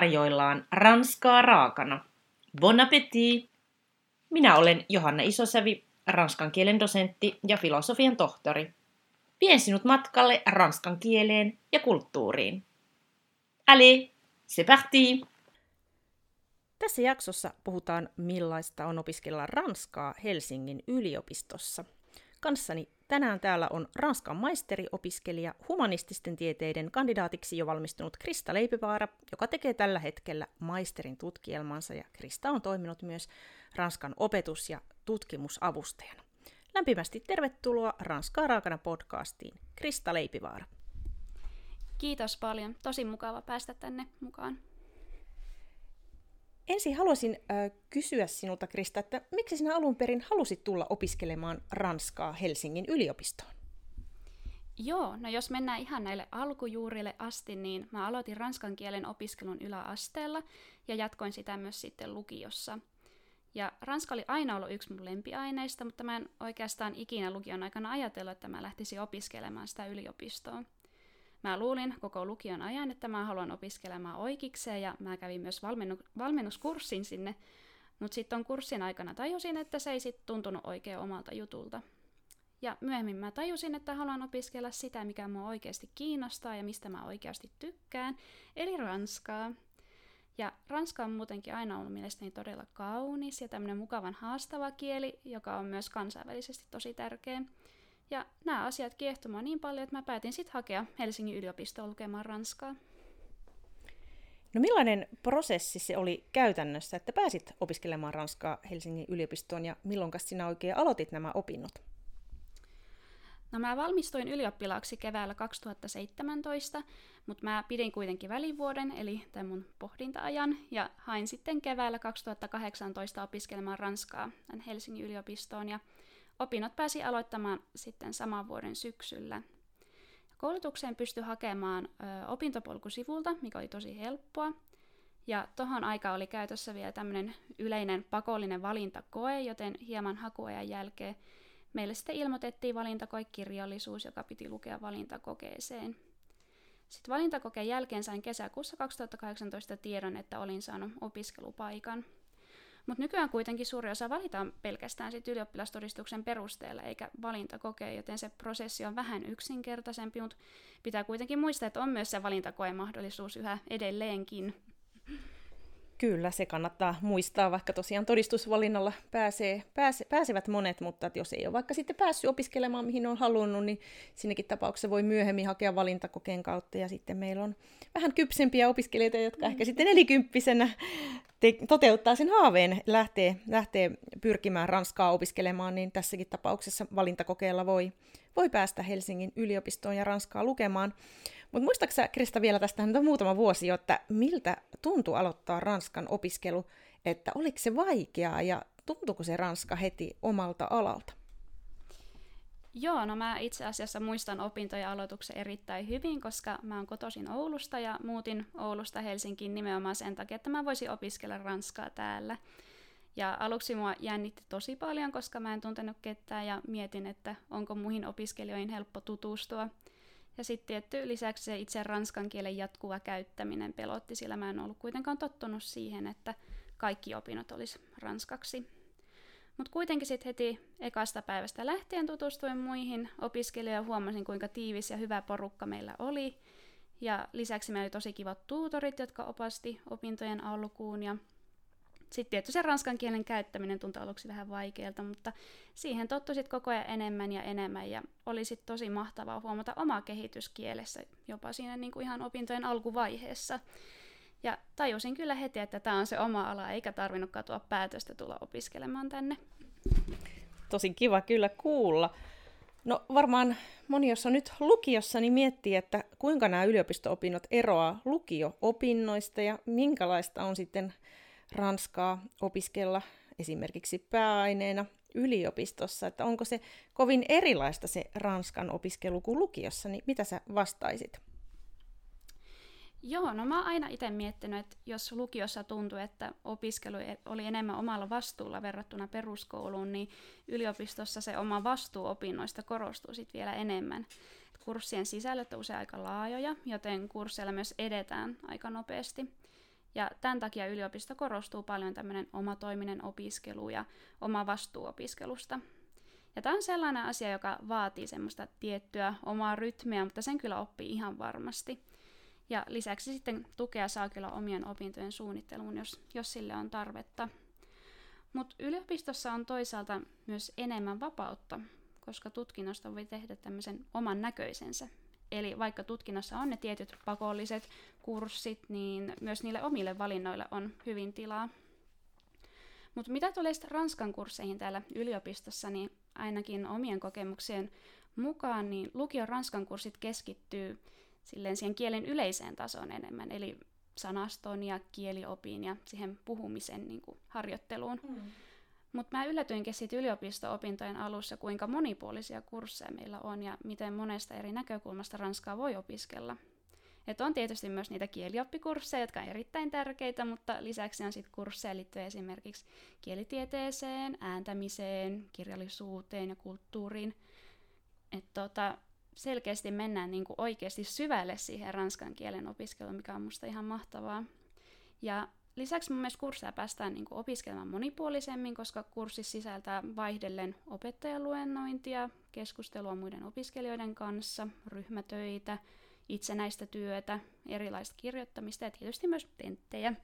tarjoillaan ranskaa raakana. Bon appétit! Minä olen Johanna Isosävi, ranskan kielen dosentti ja filosofian tohtori. Vien sinut matkalle ranskan kieleen ja kulttuuriin. Allez, c'est parti! Tässä jaksossa puhutaan millaista on opiskella ranskaa Helsingin yliopistossa. Kanssani tänään täällä on Ranskan maisteriopiskelija humanististen tieteiden kandidaatiksi jo valmistunut Krista Leipivaara, joka tekee tällä hetkellä maisterin tutkielmansa ja Krista on toiminut myös Ranskan opetus- ja tutkimusavustajana. Lämpimästi tervetuloa Ranskaa raakana podcastiin, Krista Leipivaara. Kiitos paljon. Tosi mukava päästä tänne mukaan. Ensin haluaisin äh, kysyä sinulta, Krista, että miksi sinä alun perin halusit tulla opiskelemaan Ranskaa Helsingin yliopistoon? Joo, no jos mennään ihan näille alkujuurille asti, niin mä aloitin ranskan kielen opiskelun yläasteella ja jatkoin sitä myös sitten lukiossa. Ja ranska oli aina ollut yksi mun lempiaineista, mutta mä en oikeastaan ikinä lukion aikana ajatellut, että mä lähtisin opiskelemaan sitä yliopistoon. Mä luulin koko lukion ajan, että mä haluan opiskelemaan oikeikseen ja mä kävin myös valmennu- valmennuskurssin sinne, mutta sitten on kurssin aikana tajusin, että se ei sitten tuntunut oikein omalta jutulta. Ja myöhemmin mä tajusin, että haluan opiskella sitä, mikä mua oikeasti kiinnostaa ja mistä mä oikeasti tykkään, eli ranskaa. Ja ranska on muutenkin aina ollut mielestäni todella kaunis ja tämmöinen mukavan haastava kieli, joka on myös kansainvälisesti tosi tärkeä. Ja nämä asiat kiehtomaan niin paljon, että mä päätin sitten hakea Helsingin yliopistoon lukemaan ranskaa. No millainen prosessi se oli käytännössä, että pääsit opiskelemaan ranskaa Helsingin yliopistoon ja milloin sinä oikein aloitit nämä opinnot? No mä valmistuin ylioppilaaksi keväällä 2017, mutta mä pidin kuitenkin välivuoden, eli tämän mun pohdinta-ajan, ja hain sitten keväällä 2018 opiskelemaan Ranskaa Helsingin yliopistoon, ja Opinnot pääsi aloittamaan sitten saman vuoden syksyllä. Koulutukseen pystyi hakemaan opintopolkusivulta, mikä oli tosi helppoa. Ja tuohon aikaan oli käytössä vielä tämmöinen yleinen pakollinen valintakoe, joten hieman hakuajan jälkeen meille sitten ilmoitettiin valintakoekirjallisuus, joka piti lukea valintakokeeseen. Sitten valintakokeen jälkeen sain kesäkuussa 2018 tiedon, että olin saanut opiskelupaikan – mutta nykyään kuitenkin suuri osa valitaan pelkästään sit ylioppilastodistuksen perusteella eikä valintakokea, joten se prosessi on vähän yksinkertaisempi, mutta pitää kuitenkin muistaa, että on myös se valintakoemahdollisuus yhä edelleenkin. Kyllä, se kannattaa muistaa, vaikka tosiaan todistusvalinnalla pääsee, pääse, pääsevät monet, mutta että jos ei ole vaikka sitten päässyt opiskelemaan, mihin on halunnut, niin sinnekin tapauksessa voi myöhemmin hakea valintakokeen kautta. Ja sitten meillä on vähän kypsempiä opiskelijoita, jotka ehkä sitten nelikymppisenä te- toteuttaa sen haaveen, lähtee, lähtee pyrkimään Ranskaa opiskelemaan, niin tässäkin tapauksessa valintakokeella voi, voi päästä Helsingin yliopistoon ja Ranskaa lukemaan. Mutta muistaaksä Krista vielä tästä on muutama vuosi jo, että miltä tuntui aloittaa Ranskan opiskelu, että oliko se vaikeaa ja tuntuuko se Ranska heti omalta alalta? Joo, no mä itse asiassa muistan opintojen aloituksen erittäin hyvin, koska mä oon kotoisin Oulusta ja muutin Oulusta Helsinkiin nimenomaan sen takia, että mä voisin opiskella ranskaa täällä. Ja aluksi mua jännitti tosi paljon, koska mä en tuntenut ketään ja mietin, että onko muihin opiskelijoihin helppo tutustua. Ja sitten tietty lisäksi se itse ranskan kielen jatkuva käyttäminen pelotti, sillä mä en ollut kuitenkaan tottunut siihen, että kaikki opinnot olisi ranskaksi. Mutta kuitenkin sitten heti ekasta päivästä lähtien tutustuin muihin opiskelijoihin ja huomasin, kuinka tiivis ja hyvä porukka meillä oli. Ja lisäksi meillä oli tosi kivat tuutorit, jotka opasti opintojen alkuun. Ja sitten tietysti se ranskan kielen käyttäminen tuntui aluksi vähän vaikealta, mutta siihen tottui sitten koko ajan enemmän ja enemmän. Ja oli sitten tosi mahtavaa huomata oma kehityskielessä jopa siinä niin kuin ihan opintojen alkuvaiheessa. Ja tajusin kyllä heti, että tämä on se oma ala, eikä tarvinnut katua päätöstä tulla opiskelemaan tänne. Tosi kiva kyllä kuulla. No varmaan moni, jos on nyt lukiossa, niin miettii, että kuinka nämä yliopisto-opinnot eroaa lukio-opinnoista ja minkälaista on sitten ranskaa opiskella esimerkiksi pääaineena yliopistossa, että onko se kovin erilaista se ranskan opiskelu kuin lukiossa, niin mitä sä vastaisit? Joo, no mä oon aina itse miettinyt, että jos lukiossa tuntui, että opiskelu e- oli enemmän omalla vastuulla verrattuna peruskouluun, niin yliopistossa se oma vastuu opinnoista korostuu sitten vielä enemmän. Kurssien sisällöt on usein aika laajoja, joten kursseilla myös edetään aika nopeasti. Ja tämän takia yliopisto korostuu paljon tämmöinen omatoiminen opiskelu ja oma vastuuopiskelusta. Ja tämä on sellainen asia, joka vaatii semmoista tiettyä omaa rytmiä, mutta sen kyllä oppii ihan varmasti. Ja lisäksi sitten tukea saa kyllä omien opintojen suunnitteluun, jos, jos sille on tarvetta. Mutta yliopistossa on toisaalta myös enemmän vapautta, koska tutkinnosta voi tehdä tämmöisen oman näköisensä. Eli vaikka tutkinnossa on ne tietyt pakolliset kurssit, niin myös niille omille valinnoille on hyvin tilaa. Mutta mitä tulee sitten Ranskan kursseihin täällä yliopistossa, niin ainakin omien kokemuksien mukaan, niin lukion Ranskan kurssit keskittyy silleen siihen kielen yleiseen tasoon enemmän, eli sanaston ja kieliopin ja siihen puhumisen niin kuin, harjoitteluun. Mm. Mutta mä yllätyinkin siitä yliopisto-opintojen alussa, kuinka monipuolisia kursseja meillä on ja miten monesta eri näkökulmasta ranskaa voi opiskella. Et on tietysti myös niitä kielioppikursseja, jotka on erittäin tärkeitä, mutta lisäksi on sitten kursseja liittyen esimerkiksi kielitieteeseen, ääntämiseen, kirjallisuuteen ja kulttuuriin. Et tota, selkeästi mennään niinku oikeasti syvälle siihen ranskan kielen opiskeluun, mikä on musta ihan mahtavaa. Ja lisäksi mun mielestä kursseja päästään niinku opiskelemaan monipuolisemmin, koska kurssi sisältää vaihdellen opettajaluennointia, keskustelua muiden opiskelijoiden kanssa, ryhmätöitä, itsenäistä työtä, erilaista kirjoittamista ja tietysti myös tenttejä.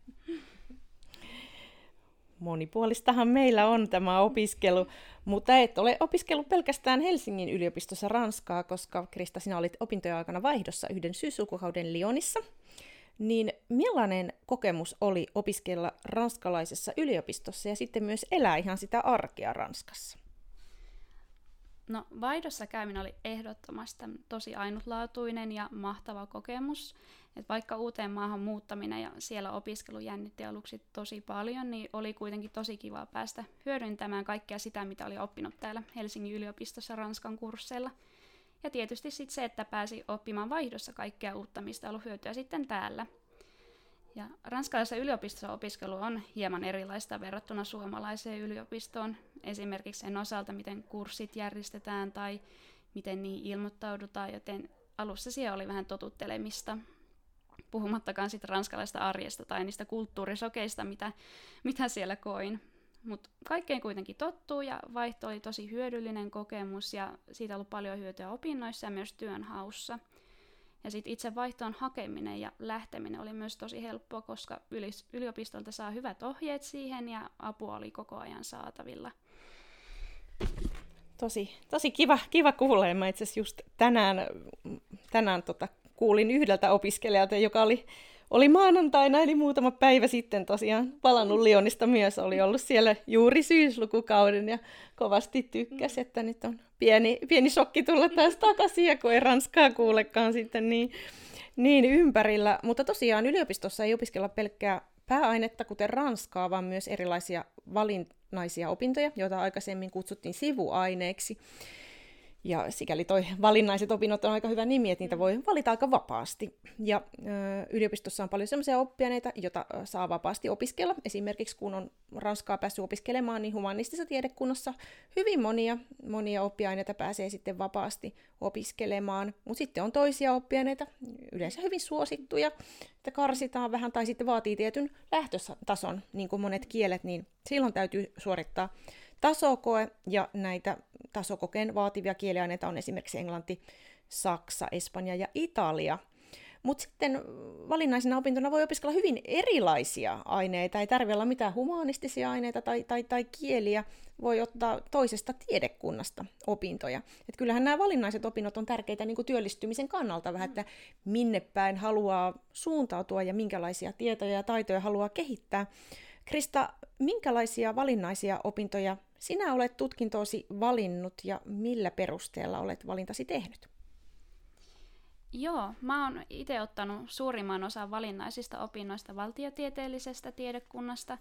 Monipuolistahan meillä on tämä opiskelu, mutta et ole opiskellut pelkästään Helsingin yliopistossa Ranskaa, koska Krista, sinä olit opintojen aikana vaihdossa yhden syyslukukauden Lyonissa. Niin millainen kokemus oli opiskella ranskalaisessa yliopistossa ja sitten myös elää ihan sitä arkea Ranskassa? No vaihdossa käyminen oli ehdottomasti tosi ainutlaatuinen ja mahtava kokemus. Et vaikka uuteen maahan muuttaminen ja siellä opiskelu jännitti aluksi tosi paljon, niin oli kuitenkin tosi kiva päästä hyödyntämään kaikkea sitä, mitä oli oppinut täällä Helsingin yliopistossa Ranskan kursseilla. Ja tietysti sitten se, että pääsi oppimaan vaihdossa kaikkea uutta, mistä ollut hyötyä sitten täällä – ja ranskalaisessa yliopistossa opiskelu on hieman erilaista verrattuna suomalaiseen yliopistoon. Esimerkiksi sen osalta, miten kurssit järjestetään tai miten niihin ilmoittaudutaan, joten alussa siellä oli vähän totuttelemista. Puhumattakaan sitten ranskalaista arjesta tai niistä kulttuurisokeista, mitä, mitä siellä koin. Mutta kaikkeen kuitenkin tottuu ja vaihto oli tosi hyödyllinen kokemus ja siitä on ollut paljon hyötyä opinnoissa ja myös työnhaussa – ja sitten itse vaihtoon hakeminen ja lähteminen oli myös tosi helppoa, koska yliopistolta saa hyvät ohjeet siihen ja apua oli koko ajan saatavilla. Tosi, tosi kiva, kiva kuulla. Mä itse just tänään, tänään tota, kuulin yhdeltä opiskelijalta, joka oli oli maanantaina, eli muutama päivä sitten tosiaan palannut Lionista myös, oli ollut siellä juuri syyslukukauden ja kovasti tykkäsi, että nyt on pieni, pieni shokki tulla taas takaisin, ja kun ei ranskaa kuulekaan sitten niin, niin ympärillä. Mutta tosiaan yliopistossa ei opiskella pelkkää pääainetta, kuten ranskaa, vaan myös erilaisia valinnaisia opintoja, joita aikaisemmin kutsuttiin sivuaineeksi. Ja sikäli toi valinnaiset opinnot on aika hyvä nimi, että niitä voi valita aika vapaasti. Ja ö, yliopistossa on paljon sellaisia oppiaineita, joita saa vapaasti opiskella. Esimerkiksi kun on Ranskaa päässyt opiskelemaan, niin humanistisessa tiedekunnassa hyvin monia, monia oppiaineita pääsee sitten vapaasti opiskelemaan. Mutta sitten on toisia oppiaineita, yleensä hyvin suosittuja, että karsitaan vähän tai sitten vaatii tietyn lähtötason, niin kuin monet kielet, niin silloin täytyy suorittaa tasokoe, ja näitä tasokokeen vaativia kieliaineita on esimerkiksi englanti, saksa, espanja ja italia. Mutta sitten valinnaisena opintona voi opiskella hyvin erilaisia aineita. Ei tarvitse olla mitään humanistisia aineita tai, tai, tai kieliä. Voi ottaa toisesta tiedekunnasta opintoja. Et kyllähän nämä valinnaiset opinnot on tärkeitä niin kuin työllistymisen kannalta vähän, että minne päin haluaa suuntautua ja minkälaisia tietoja ja taitoja haluaa kehittää. Krista, minkälaisia valinnaisia opintoja sinä olet tutkintoosi valinnut ja millä perusteella olet valintasi tehnyt? Joo, mä oon itse ottanut suurimman osan valinnaisista opinnoista valtiotieteellisestä tiedekunnasta,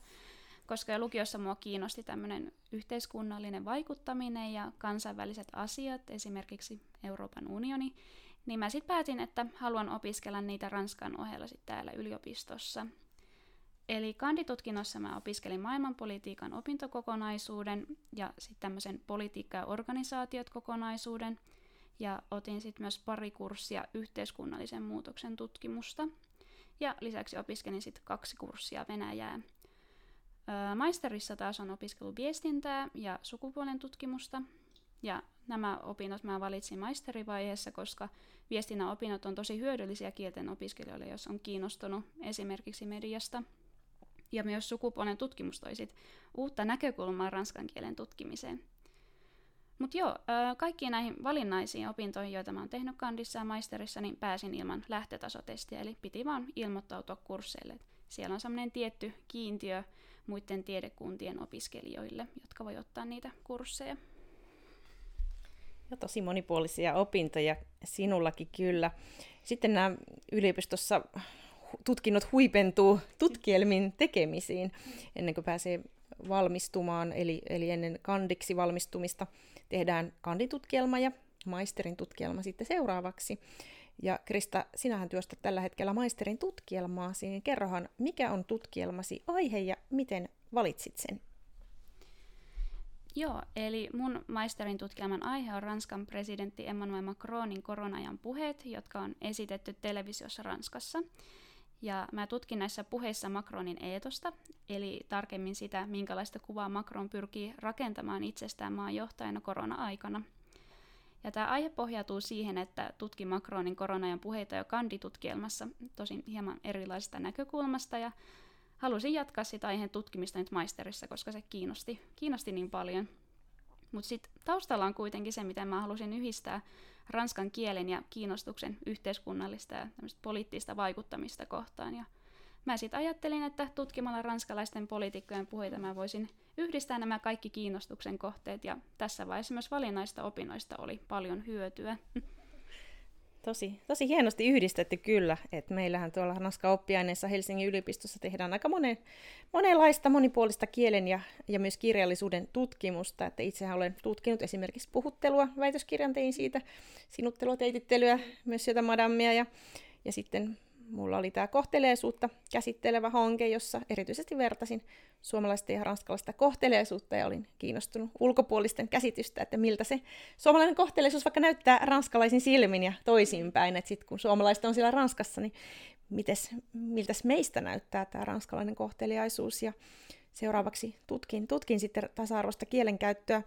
koska jo lukiossa mua kiinnosti tämmöinen yhteiskunnallinen vaikuttaminen ja kansainväliset asiat, esimerkiksi Euroopan unioni, niin mä sitten päätin, että haluan opiskella niitä Ranskan ohella sitten täällä yliopistossa. Eli kanditutkinnossa mä opiskelin maailmanpolitiikan opintokokonaisuuden ja sitten tämmöisen politiikka- ja organisaatiot kokonaisuuden. Ja otin sitten myös pari kurssia yhteiskunnallisen muutoksen tutkimusta. ja lisäksi opiskelin sitten kaksi kurssia Venäjää. Maisterissa taas on opiskellut viestintää ja sukupuolen tutkimusta, ja nämä opinnot mä valitsin maisterivaiheessa, koska viestinnän opinnot on tosi hyödyllisiä kielten opiskelijoille, jos on kiinnostunut esimerkiksi mediasta. Ja myös sukupuolen tutkimus toisit uutta näkökulmaa ranskan kielen tutkimiseen. Mutta joo, kaikkiin näihin valinnaisiin opintoihin, joita mä oon tehnyt kandissa ja maisterissa, niin pääsin ilman lähtötasotestiä, eli piti vaan ilmoittautua kursseille. Siellä on semmoinen tietty kiintiö muiden tiedekuntien opiskelijoille, jotka voi ottaa niitä kursseja. Ja tosi monipuolisia opintoja sinullakin kyllä. Sitten nämä yliopistossa tutkinnot huipentuu tutkielmin tekemisiin ennen kuin pääsee valmistumaan, eli, eli ennen kandiksi valmistumista tehdään kanditutkielma ja maisterin tutkielma sitten seuraavaksi. Ja Krista, sinähän työstät tällä hetkellä maisterin tutkielmaa, niin kerrohan, mikä on tutkielmasi aihe ja miten valitsit sen? Joo, eli mun maisterin tutkielman aihe on Ranskan presidentti Emmanuel Macronin koronajan puheet, jotka on esitetty televisiossa Ranskassa. Ja mä tutkin näissä puheissa Macronin eetosta, eli tarkemmin sitä, minkälaista kuvaa Macron pyrkii rakentamaan itsestään maan johtajana korona-aikana. Ja tämä aihe pohjautuu siihen, että tutkin Macronin koronajan puheita jo kanditutkielmassa, tosin hieman erilaisesta näkökulmasta, ja halusin jatkaa sitä aiheen tutkimista nyt maisterissa, koska se kiinnosti, kiinnosti niin paljon. Mutta sitten taustalla on kuitenkin se, miten mä halusin yhdistää ranskan kielen ja kiinnostuksen yhteiskunnallista ja poliittista vaikuttamista kohtaan. Ja mä sitten ajattelin, että tutkimalla ranskalaisten poliitikkojen puheita mä voisin yhdistää nämä kaikki kiinnostuksen kohteet, ja tässä vaiheessa myös valinnaista opinnoista oli paljon hyötyä. Tosi, tosi hienosti yhdistetty kyllä, että meillähän tuolla Naska oppiaineessa Helsingin yliopistossa tehdään aika monen, monenlaista monipuolista kielen ja, ja myös kirjallisuuden tutkimusta. Että itsehän olen tutkinut esimerkiksi puhuttelua, väitöskirjan tein siitä, sinuttelua, teitittelyä, myös sieltä madammia ja, ja sitten mulla oli tämä kohteleisuutta käsittelevä hanke, jossa erityisesti vertasin suomalaista ja ranskalaista kohteleisuutta ja olin kiinnostunut ulkopuolisten käsitystä, että miltä se suomalainen kohteleisuus vaikka näyttää ranskalaisin silmin ja toisinpäin, että sitten kun suomalaiset on siellä Ranskassa, niin mites, miltäs meistä näyttää tämä ranskalainen kohteliaisuus? Ja seuraavaksi tutkin, tutkin sitten tasa-arvoista kielenkäyttöä,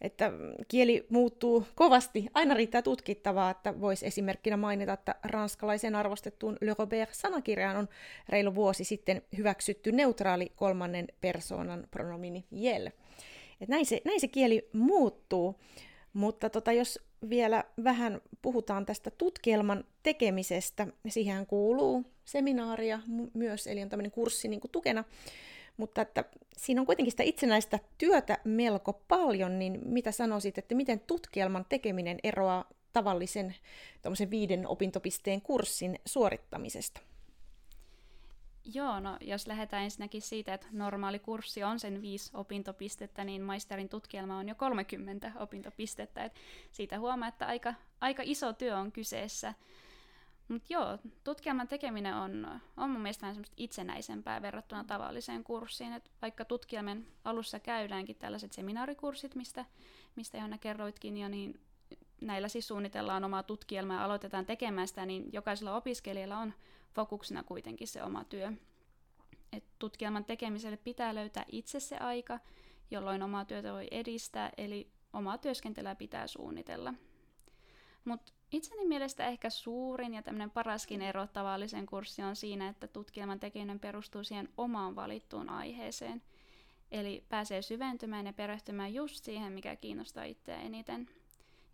että kieli muuttuu kovasti. Aina riittää tutkittavaa, että voisi esimerkkinä mainita, että ranskalaisen arvostettuun Le Robert-sanakirjaan on reilu vuosi sitten hyväksytty neutraali kolmannen persoonan pronomini jel. Et näin, se, näin se kieli muuttuu, mutta tota, jos vielä vähän puhutaan tästä tutkielman tekemisestä, siihen kuuluu seminaaria myös, eli on tämmöinen kurssi niin tukena, mutta että siinä on kuitenkin sitä itsenäistä työtä melko paljon, niin mitä sanoisit, että miten tutkielman tekeminen eroaa tavallisen viiden opintopisteen kurssin suorittamisesta? Joo, no jos lähdetään ensinnäkin siitä, että normaali kurssi on sen viisi opintopistettä, niin maisterin tutkielma on jo 30 opintopistettä. Et siitä huomaa, että aika, aika iso työ on kyseessä. Mutta joo, tutkielman tekeminen on, on mun mielestä vähän semmoista itsenäisempää verrattuna tavalliseen kurssiin. Et vaikka tutkielman alussa käydäänkin tällaiset seminaarikurssit, mistä, mistä Johanna kerroitkin jo, niin näillä siis suunnitellaan omaa tutkielmaa ja aloitetaan tekemään sitä, niin jokaisella opiskelijalla on fokuksena kuitenkin se oma työ. Et tutkielman tekemiselle pitää löytää itse se aika, jolloin omaa työtä voi edistää, eli omaa työskentelyä pitää suunnitella. Mutta Itseni mielestä ehkä suurin ja tämmöinen paraskin ero tavallisen kurssi on siinä, että tutkielman tekeminen perustuu siihen omaan valittuun aiheeseen. Eli pääsee syventymään ja perehtymään just siihen, mikä kiinnostaa itseä eniten.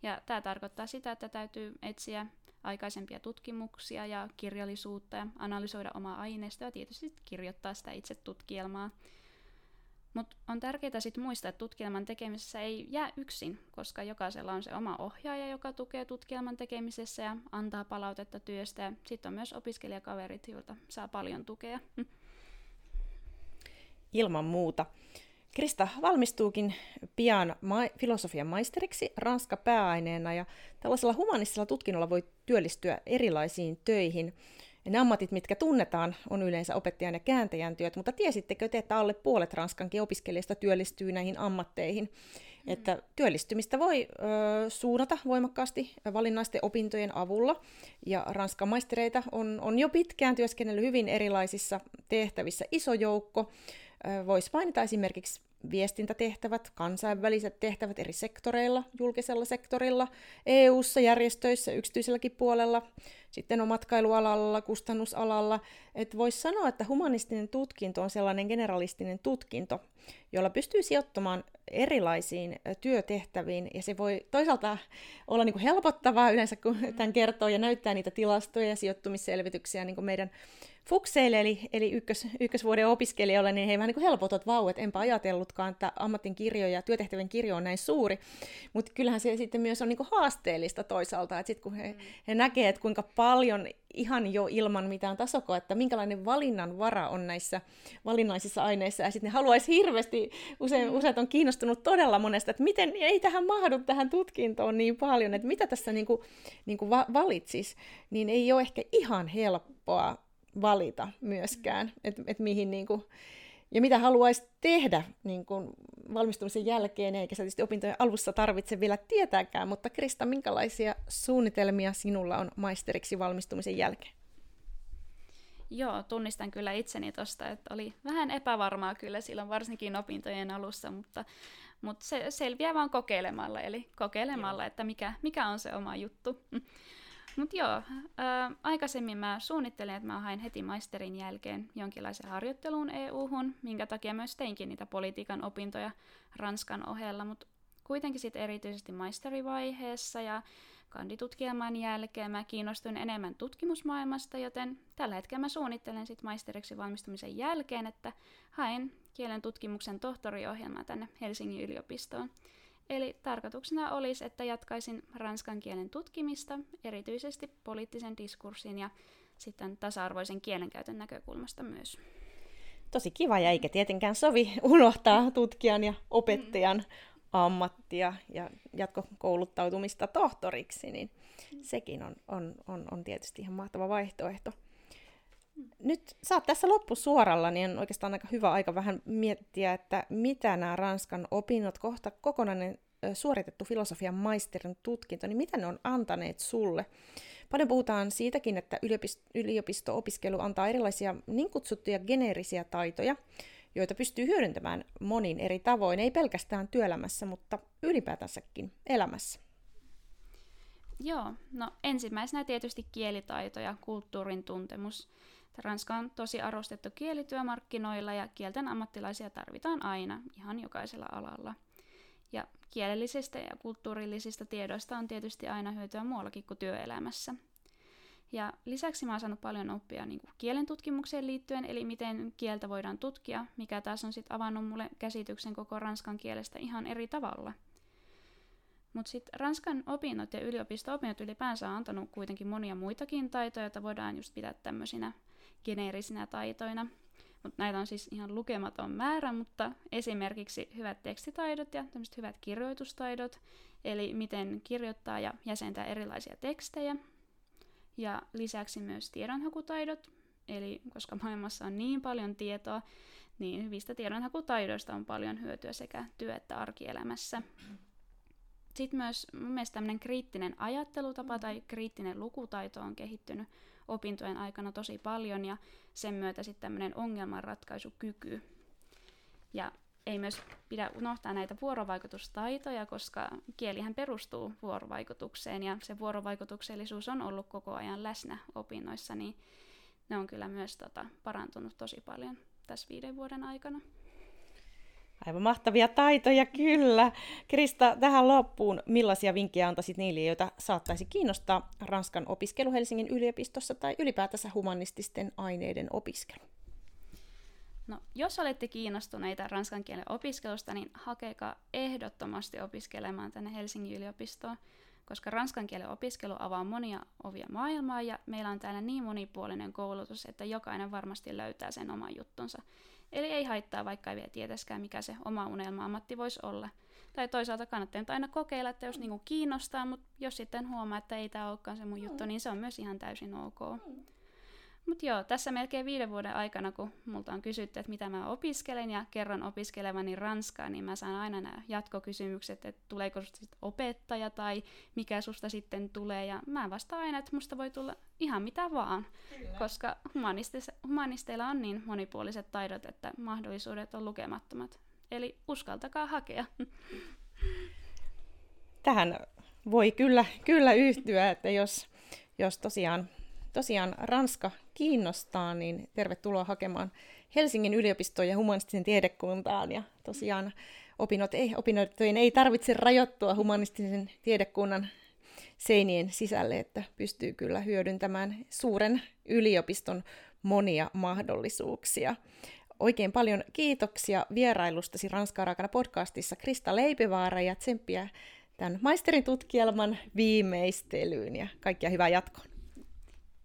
Ja tämä tarkoittaa sitä, että täytyy etsiä aikaisempia tutkimuksia ja kirjallisuutta ja analysoida omaa aineistoa ja tietysti kirjoittaa sitä itse tutkielmaa. Mutta on tärkeää sitten muistaa, että tutkielman tekemisessä ei jää yksin, koska jokaisella on se oma ohjaaja, joka tukee tutkielman tekemisessä ja antaa palautetta työstä. Ja sitten on myös opiskelijakaverit, joilta saa paljon tukea. Ilman muuta. Krista valmistuukin pian ma- filosofian maisteriksi Ranska pääaineena ja tällaisella humanistisella tutkinnolla voi työllistyä erilaisiin töihin. Ja ne ammatit, mitkä tunnetaan, on yleensä opettajan ja kääntäjän työt, mutta tiesittekö te, että alle puolet Ranskankin opiskelijoista työllistyy näihin ammatteihin? Että työllistymistä voi ö, suunnata voimakkaasti valinnaisten opintojen avulla, ja Ranskan maistereita on, on jo pitkään työskennellyt hyvin erilaisissa tehtävissä iso joukko. Voisi mainita esimerkiksi viestintätehtävät, kansainväliset tehtävät eri sektoreilla, julkisella sektorilla, EU-ssa, järjestöissä, yksityiselläkin puolella, sitten on matkailualalla, kustannusalalla. Että voisi sanoa, että humanistinen tutkinto on sellainen generalistinen tutkinto, jolla pystyy sijoittamaan erilaisiin työtehtäviin, ja se voi toisaalta olla niin kuin helpottavaa yleensä, kun tämän kertoo ja näyttää niitä tilastoja ja sijoittumisselvityksiä niin kuin meidän fukseille, eli, eli ykkös, ykkösvuoden opiskelijoille, niin he vähän niin helpotot vau, että enpä ajatellutkaan, että ammatin kirjo ja työtehtävien kirjo on näin suuri, mutta kyllähän se sitten myös on niin haasteellista toisaalta, että sitten kun he, he näkevät, että kuinka paljon ihan jo ilman mitään tasokoa, että minkälainen valinnan vara on näissä valinnaisissa aineissa, ja sitten ne haluaisi hirveästi, usein, useat on kiinnostunut todella monesta, että miten ei tähän mahdu tähän tutkintoon niin paljon, että mitä tässä niin kuin, niin kuin va- valitsisi, niin ei ole ehkä ihan helppoa valita myöskään, että et mihin niin kuin, ja mitä haluaisi tehdä niin kuin valmistumisen jälkeen, eikä se tietysti opintojen alussa tarvitse vielä tietääkään, mutta Krista, minkälaisia suunnitelmia sinulla on maisteriksi valmistumisen jälkeen? Joo, tunnistan kyllä itseni tuosta, että oli vähän epävarmaa kyllä silloin varsinkin opintojen alussa, mutta, mutta se selviää vaan kokeilemalla, eli kokeilemalla, Joo. että mikä, mikä on se oma juttu. Mutta joo, ää, aikaisemmin mä suunnittelin, että mä hain heti maisterin jälkeen jonkinlaisen harjoitteluun EU-hun, minkä takia myös teinkin niitä politiikan opintoja Ranskan ohella, mutta kuitenkin sitten erityisesti maisterivaiheessa ja kanditutkielman jälkeen mä kiinnostuin enemmän tutkimusmaailmasta, joten tällä hetkellä mä suunnittelen sitten maisteriksi valmistumisen jälkeen, että haen kielen tutkimuksen tohtoriohjelmaa tänne Helsingin yliopistoon. Eli tarkoituksena olisi, että jatkaisin ranskan kielen tutkimista, erityisesti poliittisen diskurssin ja sitten tasa-arvoisen kielenkäytön näkökulmasta myös. Tosi kiva ja eikä tietenkään sovi unohtaa tutkijan ja opettajan ammattia ja jatkokouluttautumista tohtoriksi, niin sekin on, on, on, on tietysti ihan mahtava vaihtoehto. Nyt saat tässä loppusuoralla, niin on oikeastaan aika hyvä aika vähän miettiä, että mitä nämä Ranskan opinnot, kohta kokonainen suoritettu filosofian maisterin tutkinto, niin mitä ne on antaneet sulle? Paljon puhutaan siitäkin, että yliopisto-opiskelu antaa erilaisia niin kutsuttuja geneerisiä taitoja, joita pystyy hyödyntämään monin eri tavoin, ei pelkästään työelämässä, mutta ylipäätänsäkin elämässä. Joo, no ensimmäisenä tietysti kielitaito ja kulttuurin tuntemus. Ranska on tosi arvostettu kielityömarkkinoilla ja kielten ammattilaisia tarvitaan aina, ihan jokaisella alalla. Ja kielellisistä ja kulttuurillisista tiedoista on tietysti aina hyötyä muuallakin kuin työelämässä. Ja lisäksi mä oon saanut paljon oppia niin kuin kielen tutkimukseen liittyen, eli miten kieltä voidaan tutkia, mikä taas on sitten avannut mulle käsityksen koko ranskan kielestä ihan eri tavalla. Mutta sitten ranskan opinnot ja yliopisto-opinnot ylipäänsä on antanut kuitenkin monia muitakin taitoja, joita voidaan just pitää tämmöisinä geneerisinä taitoina. Mutta näitä on siis ihan lukematon määrä, mutta esimerkiksi hyvät tekstitaidot ja tämmöiset hyvät kirjoitustaidot, eli miten kirjoittaa ja jäsentää erilaisia tekstejä. Ja lisäksi myös tiedonhakutaidot, eli koska maailmassa on niin paljon tietoa, niin hyvistä tiedonhakutaidoista on paljon hyötyä sekä työ- että arkielämässä. Sitten myös mun mielestä tämmöinen kriittinen ajattelutapa tai kriittinen lukutaito on kehittynyt opintojen aikana tosi paljon ja sen myötä sitten tämmöinen ongelmanratkaisukyky. Ja ei myös pidä unohtaa näitä vuorovaikutustaitoja, koska kielihän perustuu vuorovaikutukseen ja se vuorovaikutuksellisuus on ollut koko ajan läsnä opinnoissa, niin ne on kyllä myös tota, parantunut tosi paljon tässä viiden vuoden aikana. Aivan mahtavia taitoja, kyllä. Krista, tähän loppuun, millaisia vinkkejä antaisit niille, joita saattaisi kiinnostaa Ranskan opiskelu Helsingin yliopistossa tai ylipäätänsä humanististen aineiden opiskelu? No, jos olette kiinnostuneita ranskan kielen opiskelusta, niin hakekaa ehdottomasti opiskelemaan tänne Helsingin yliopistoon, koska ranskan kielen opiskelu avaa monia ovia maailmaa ja meillä on täällä niin monipuolinen koulutus, että jokainen varmasti löytää sen oman juttunsa. Eli ei haittaa, vaikka ei vielä tietäskään, mikä se oma unelma-ammatti voisi olla. Tai toisaalta kannattaa nyt aina kokeilla, että jos niinku kiinnostaa, mutta jos sitten huomaa, että ei tämä olekaan se mun juttu, niin se on myös ihan täysin ok. Mutta joo, tässä melkein viiden vuoden aikana, kun multa on kysytty, että mitä mä opiskelen ja kerron opiskelevani ranskaa, niin mä saan aina nämä jatkokysymykset, että tuleeko susta sit opettaja tai mikä susta sitten tulee. Ja mä vastaan aina, että musta voi tulla ihan mitä vaan, Kyllä. koska humanisteilla on niin monipuoliset taidot, että mahdollisuudet on lukemattomat. Eli uskaltakaa hakea. Tähän voi kyllä, kyllä yhtyä, että jos, jos tosiaan tosiaan Ranska kiinnostaa, niin tervetuloa hakemaan Helsingin yliopistoon ja humanistisen tiedekuntaan. Ja tosiaan opinnot ei, opintojen ei tarvitse rajoittua humanistisen tiedekunnan seinien sisälle, että pystyy kyllä hyödyntämään suuren yliopiston monia mahdollisuuksia. Oikein paljon kiitoksia vierailustasi Ranskaa raakana podcastissa Krista Leipivaara ja tsemppiä tämän maisterin tutkielman viimeistelyyn ja kaikkia hyvää jatkoa.